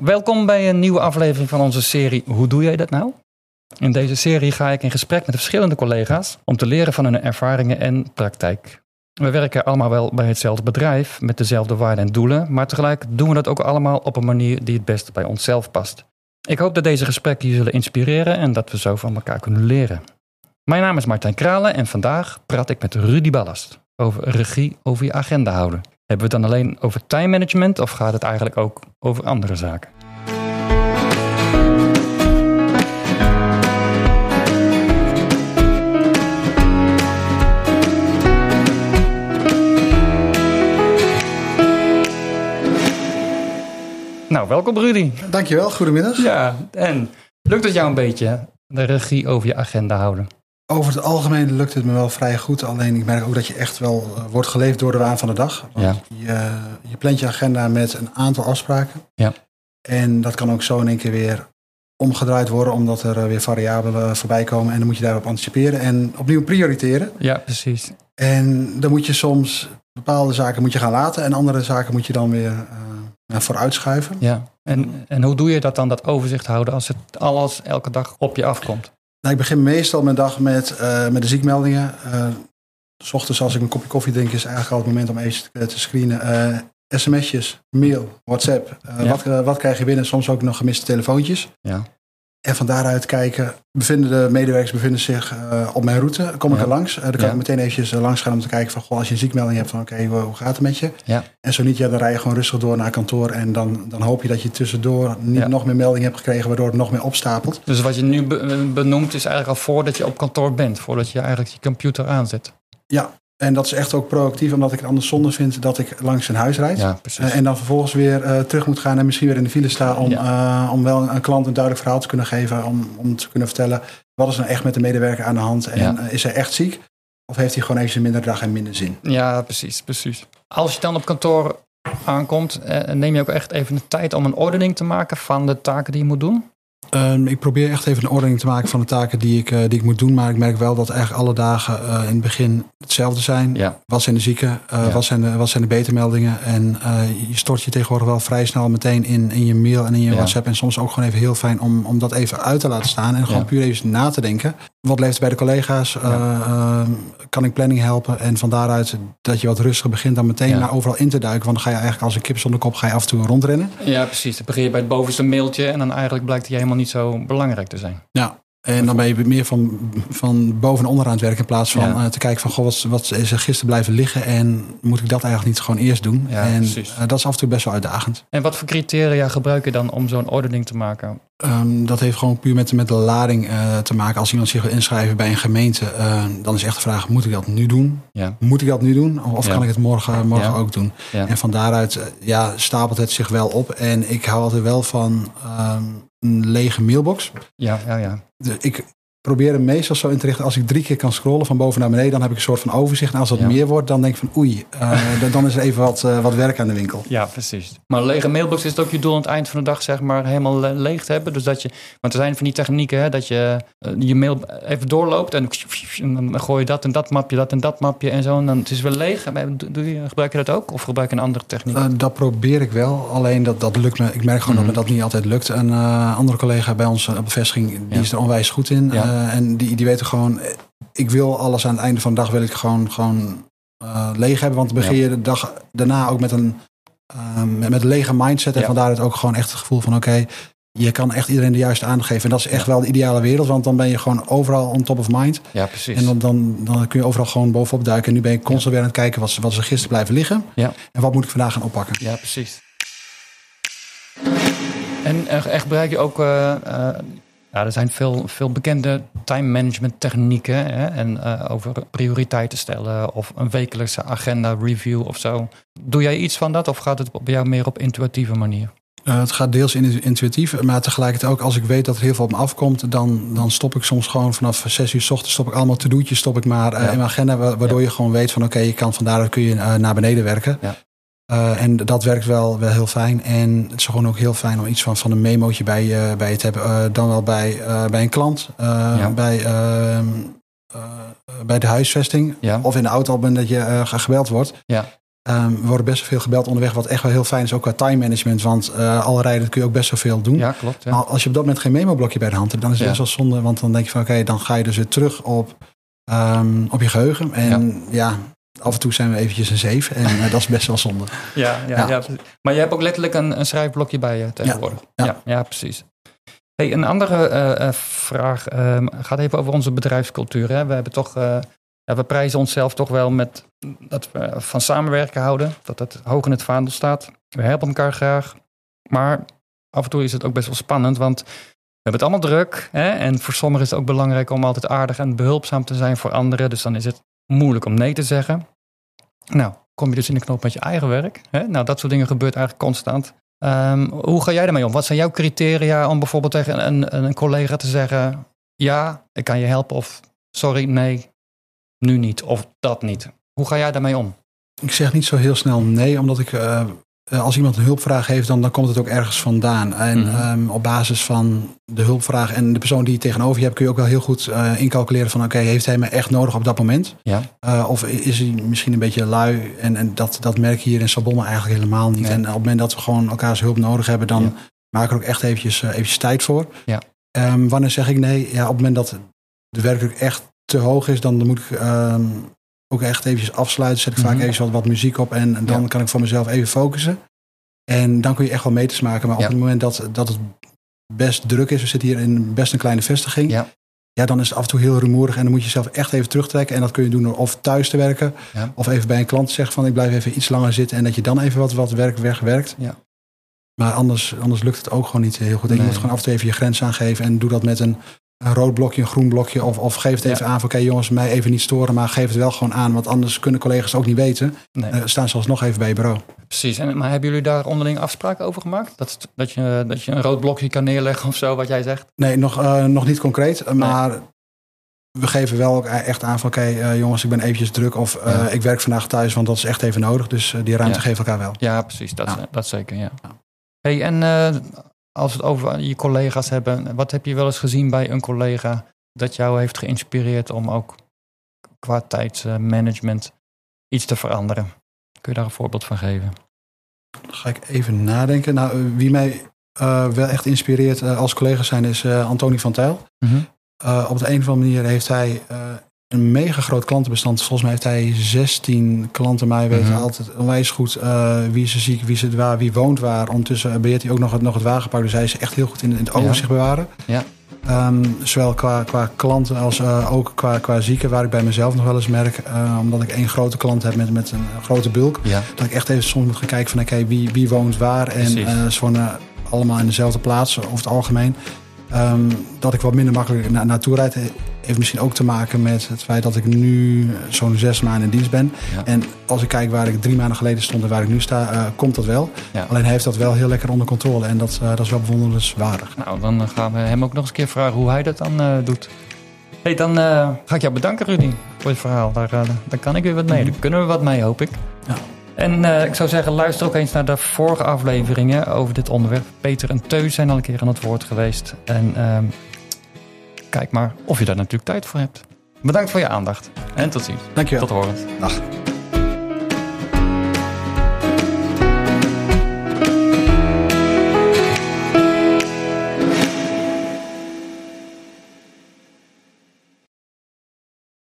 Welkom bij een nieuwe aflevering van onze serie Hoe doe jij dat nou? In deze serie ga ik in gesprek met verschillende collega's om te leren van hun ervaringen en praktijk. We werken allemaal wel bij hetzelfde bedrijf met dezelfde waarden en doelen, maar tegelijk doen we dat ook allemaal op een manier die het beste bij onszelf past. Ik hoop dat deze gesprekken je zullen inspireren en dat we zo van elkaar kunnen leren. Mijn naam is Martijn Kralen en vandaag praat ik met Rudy Ballast over regie over je agenda houden. Hebben we het dan alleen over time management of gaat het eigenlijk ook over andere zaken? Nou, welkom Rudy. Dankjewel, goedemiddag. Ja, en lukt het jou een beetje, de regie over je agenda houden? Over het algemeen lukt het me wel vrij goed. Alleen ik merk ook dat je echt wel uh, wordt geleefd door de waan van de dag. Want Ja. je, je plant je agenda met een aantal afspraken. Ja. En dat kan ook zo in één keer weer omgedraaid worden, omdat er uh, weer variabelen voorbij komen. En dan moet je daarop anticiperen en opnieuw prioriteren. Ja, precies. En dan moet je soms bepaalde zaken moet je gaan laten en andere zaken moet je dan weer uh, vooruitschuiven. Ja. En, en hoe doe je dat dan, dat overzicht houden, als het alles elke dag op je afkomt? Nou, ik begin meestal mijn dag met, uh, met de ziekmeldingen. Uh, s ochtends als ik een kopje koffie drink is eigenlijk al het moment om even te, te screenen. Uh, sms'jes, mail, WhatsApp. Ja. wat, wat krijg je binnen? Soms ook nog gemiste telefoontjes. Ja. En van daaruit kijken, bevinden de medewerkers bevinden zich op mijn route? Kom ik Ja. er langs? dan kan Ja. ik meteen eventjes langs gaan om te kijken van... Goh, als je een ziekmelding hebt van oké, hoe, hoe gaat het met je? Ja. En zo niet, ja, dan rij je gewoon rustig door naar kantoor. En dan, dan hoop je dat je tussendoor niet nog meer meldingen hebt gekregen... waardoor het nog meer opstapelt. Dus wat je nu be- benoemt is eigenlijk al voordat je op kantoor bent, voordat je eigenlijk je computer aanzet. Ja, en dat is echt ook proactief, omdat ik het anders zonde vind dat ik langs een huis rijd. Ja, precies. Eh, en dan vervolgens weer uh, terug moet gaan en misschien weer in de file sta om, ja. uh, om wel een klant een duidelijk verhaal te kunnen geven. Om, om te kunnen vertellen wat is nou echt met de medewerker aan de hand. En Ja. is hij echt ziek? Of heeft hij gewoon even een minder dag en minder zin? Ja, precies, precies. Als je dan op kantoor aankomt, eh, neem je ook echt even de tijd om een ordening te maken van de taken die je moet doen? Um, ik probeer echt even een ordening te maken van de taken die ik, uh, die ik moet doen. Maar ik merk wel dat eigenlijk alle dagen uh, in het begin hetzelfde zijn. Ja. Wat zijn de zieken? Uh, Ja. wat, zijn de, wat zijn de betermeldingen? En je stort je tegenwoordig wel vrij snel meteen in, in je mail en in je Ja. WhatsApp. En soms ook gewoon even heel fijn om, om dat even uit te laten staan. En gewoon puur even na te denken. Wat leeft bij de collega's? Uh, kan ik planning helpen? En van daaruit dat je wat rustiger begint dan meteen Ja. naar overal in te duiken. Want dan ga je eigenlijk als een kip zonder kop ga je af en toe rondrennen. Ja, precies. Dan begin je bij het bovenste mailtje en dan eigenlijk blijkt die helemaal niet zo belangrijk te zijn. Ja. En dan ben je meer van, van boven en onder aan het werken in plaats van Ja. uh, te kijken van goh, wat, wat is er gisteren blijven liggen en moet ik dat eigenlijk niet gewoon eerst doen? Ja, en precies. uh, dat is af en toe best wel uitdagend. En wat voor criteria gebruik je dan om zo'n ordening te maken? Um, dat heeft gewoon puur met, met de lading uh, te maken. Als iemand zich wil inschrijven bij een gemeente, dan is echt de vraag: moet ik dat nu doen? Ja. Moet ik dat nu doen? Of kan ik het morgen, morgen ook doen? Ja. En van daaruit ja, stapelt het zich wel op. En ik hou altijd wel van um, een lege mailbox. Ja, ja, ja. Ik probeer hem meestal zo in te richten. Als ik drie keer kan scrollen van boven naar beneden, dan heb ik een soort van overzicht. En als dat Ja. meer wordt, dan denk ik van oei, uh, dan- dan is er even wat, uh, wat werk aan de winkel. Ja, precies. Maar een lege mailbox is het ook je doel aan het eind van de dag, zeg maar, helemaal le- leeg te hebben. Dus dat je, want er zijn van die technieken, hè, dat je eh, je mail even doorloopt en, en dan gooi je dat en dat mapje, dat en dat mapje en zo. En dan het is weer leeg. Maar Doe je, gebruik je dat ook? Of gebruik je een andere techniek? Uh, dat probeer ik wel, alleen dat, dat lukt me. Ik merk gewoon Mhm. dat me dat niet altijd lukt. Een uh, andere collega bij ons op de vestiging, die Ja. is er onwijs goed in. Ja. Uh, en die, die weten gewoon, eh, ik wil alles aan het einde van de dag wil ik gewoon, gewoon uh, leeg hebben. Want begin je de dag daarna ook met een, uh, met, met een lege mindset. En Ja. van daaruit ook gewoon echt het gevoel van oké, je kan echt iedereen de juiste aandacht geven. En dat is echt wel de ideale wereld, want dan ben je gewoon overal on top of mind. ja, precies. En dan, dan, dan kun je overal gewoon bovenop duiken. En nu ben ik constant weer aan het kijken wat, ze- wat er gisteren blijven liggen. Ja. En wat moet ik vandaag gaan oppakken. Ja, precies. En eh, echt gebruik je ook. eh, eh, ja, er zijn veel, veel bekende time management technieken. Hè? En eh, over prioriteiten stellen of een wekelijkse agenda review of zo. Doe jij iets van dat of gaat het bij jou meer op intuïtieve manier? Uh, het gaat deels in- intuïtief, maar tegelijkertijd ook als ik weet dat er heel veel op me afkomt, dan, dan stop ik soms gewoon vanaf zes uur s ochtends stop ik allemaal to-do'tjes stop ik maar uh, Ja. in mijn agenda, wa- waardoor Ja. je gewoon weet van oké, je kan van daaruit kun je uh, naar beneden werken. Ja. Uh, en dat werkt wel, wel heel fijn. En het is gewoon ook heel fijn om iets van, van een memootje bij, je bij je te hebben. Uh, dan wel bij, uh, bij een klant, uh, Ja. bij, uh, uh, bij de huisvesting. Ja. Of in de auto moment dat je uh, gebeld wordt. Ja. Ehm, we worden best wel veel gebeld onderweg, wat echt wel heel fijn is, ook qua time management. Want uh, alle rijden kun je ook best wel veel doen. Ja, klopt. Ja. Maar als je op dat moment geen memo-blokje bij de hand hebt, dan is het best wel zonde. Want dan denk je van oké, dan ga je dus weer terug op, um, op je geheugen. En ja. Af en toe zijn we eventjes een zeven en uh, dat is best wel zonde. Ja, ja, ja. maar je hebt ook letterlijk een, een schrijfblokje bij je tegenwoordig. Ja, ja. precies. Hey, een andere uh, vraag um, gaat even over onze bedrijfscultuur. Hè? We hebben toch ja, we prijzen onszelf toch wel met dat we van samenwerken houden. Dat dat hoog in het vaandel staat. We helpen elkaar graag. Maar af en toe is het ook best wel spannend, want we hebben het allemaal druk. Hè? En voor sommigen is het ook belangrijk om altijd aardig en behulpzaam te zijn voor anderen. Dus dan is het moeilijk om nee te zeggen. Nou, kom je dus in de knop met je eigen werk. Hè? Nou, dat soort dingen gebeurt eigenlijk constant. Um, hoe ga jij daarmee om? Wat zijn jouw criteria om bijvoorbeeld tegen een, een collega te zeggen: ja, ik kan je helpen of sorry, nee, nu niet of dat niet. Hoe ga jij daarmee om? Ik zeg niet zo heel snel nee, omdat ik uh, als iemand een hulpvraag heeft, dan, dan komt het ook ergens vandaan. En mm -hmm. um, op basis van de hulpvraag en de persoon die je tegenover je hebt, kun je ook wel heel goed uh, incalculeren van oké, okay, heeft hij me echt nodig op dat moment? Ja. Uh, of is hij misschien een beetje lui? En, en dat, dat merk je hier in Sabonne eigenlijk helemaal niet. Nee. En op het moment dat we gewoon elkaars hulp nodig hebben, dan ja. we er ook echt eventjes, eventjes tijd voor. Ja. Um, wanneer zeg ik nee? Ja, op het moment dat de werkdruk echt te hoog is, dan moet ik um, ook echt eventjes afsluiten. Zet ik mm -hmm. vaak even wat, wat, muziek op en, en dan ja. kan ik voor mezelf even focussen. En dan kun je echt wel meters maken. Maar ja. op het moment dat, dat het best druk is, we zitten hier in best een kleine vestiging. Ja. Ja, dan is het af en toe heel rumoerig en dan moet je jezelf echt even terugtrekken. En dat kun je doen door of thuis te werken, ja. of even bij een klant te zeggen van ik blijf even iets langer zitten en dat je dan even wat, wat werk wegwerkt. Ja. Maar anders, anders lukt het ook gewoon niet heel goed. En nee. je moet gewoon af en toe even je grens aangeven en doe dat met een een rood blokje, een groen blokje. Of, of geef het even ja. aan van oké okay, jongens, mij even niet storen, maar geef het wel gewoon aan. Want anders kunnen collega's ook niet weten. Nee. Uh, staan ze alsnog even bij je bureau. Precies, en, maar hebben jullie daar onderling afspraken over gemaakt? Dat, dat, je, dat je een rood blokje kan neerleggen of zo, wat jij zegt? Nee, nog, uh, nog niet concreet. Maar nee. we geven wel ook echt aan van oké okay, uh, jongens, ik ben eventjes druk. Of ja. ik werk vandaag thuis, want dat is echt even nodig. Dus die ruimte ja. geven elkaar wel. Ja, precies. Dat, dat zeker, ja. Hey, en als we het over je collega's hebben, wat heb je wel eens gezien bij een collega dat jou heeft geïnspireerd om ook qua tijdsmanagement iets te veranderen? Kun je daar een voorbeeld van geven? Dan ga ik even nadenken. Nou, wie mij uh, wel echt inspireert uh, als collega zijn is uh, Antonie van Tijl. Mm -hmm. op de een of andere manier heeft hij een mega groot klantenbestand. Volgens mij heeft hij 16 klanten. Maar hij weet -hmm. altijd onwijs goed uh, wie is ziek, wie zit waar, wie woont waar. Ondertussen beheert hij ook nog het, nog het wagenpark. Dus hij is echt heel goed in, in het overzicht ja. bewaren. Ja. Um, zowel qua, qua klanten als uh, ook qua, qua zieken, waar ik bij mezelf nog wel eens merk, uh, omdat ik één grote klant heb met, met een grote bulk, ja. dat ik echt even soms moet gaan kijken van oké, okay, wie, wie woont waar. En uh, ze wonen allemaal in dezelfde plaats over het algemeen. Um, dat ik wat minder makkelijk na naartoe rijd, heeft misschien ook te maken met het feit dat ik nu zo'n zes maanden in dienst ben. Ja. En als ik kijk waar ik drie maanden geleden stond en waar ik nu sta, uh, komt dat wel. Ja. Alleen hij heeft dat wel heel lekker onder controle en dat, uh, dat is wel bewonderenswaardig. Nou, dan gaan we hem ook nog eens een keer vragen hoe hij dat dan uh, doet. Hey, dan ga ik jou bedanken, Rudy, voor het verhaal. Daar, daar kan ik weer wat mee. Daar kunnen we wat mee, hoop ik. Ja. En uh, ik zou zeggen, luister ook eens naar de vorige afleveringen over dit onderwerp. Peter en Teus zijn al een keer aan het woord geweest. En uh, kijk maar of je daar natuurlijk tijd voor hebt. Bedankt voor je aandacht en tot ziens. Dankjewel. Tot horens. Dag.